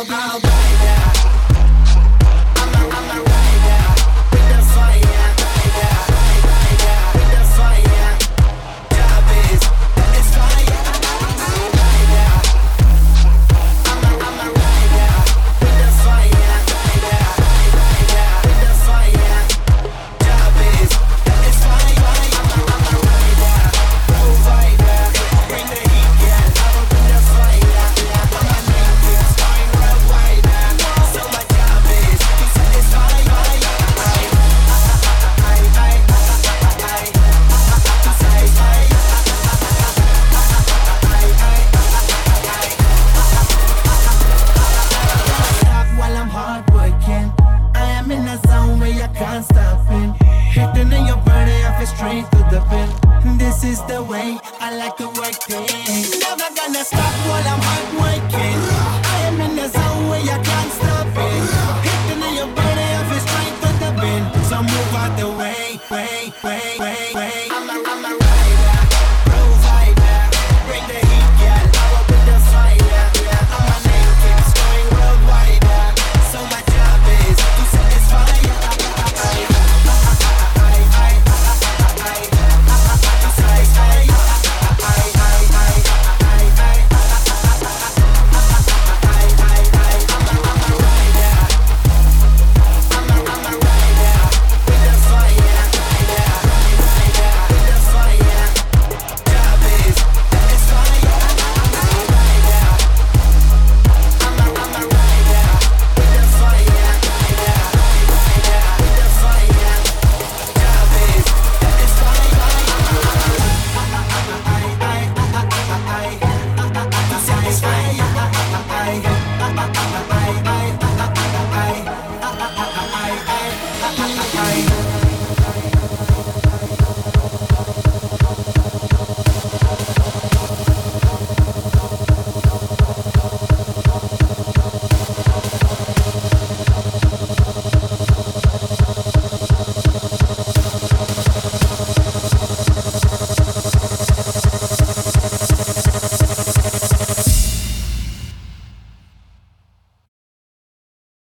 move out the way,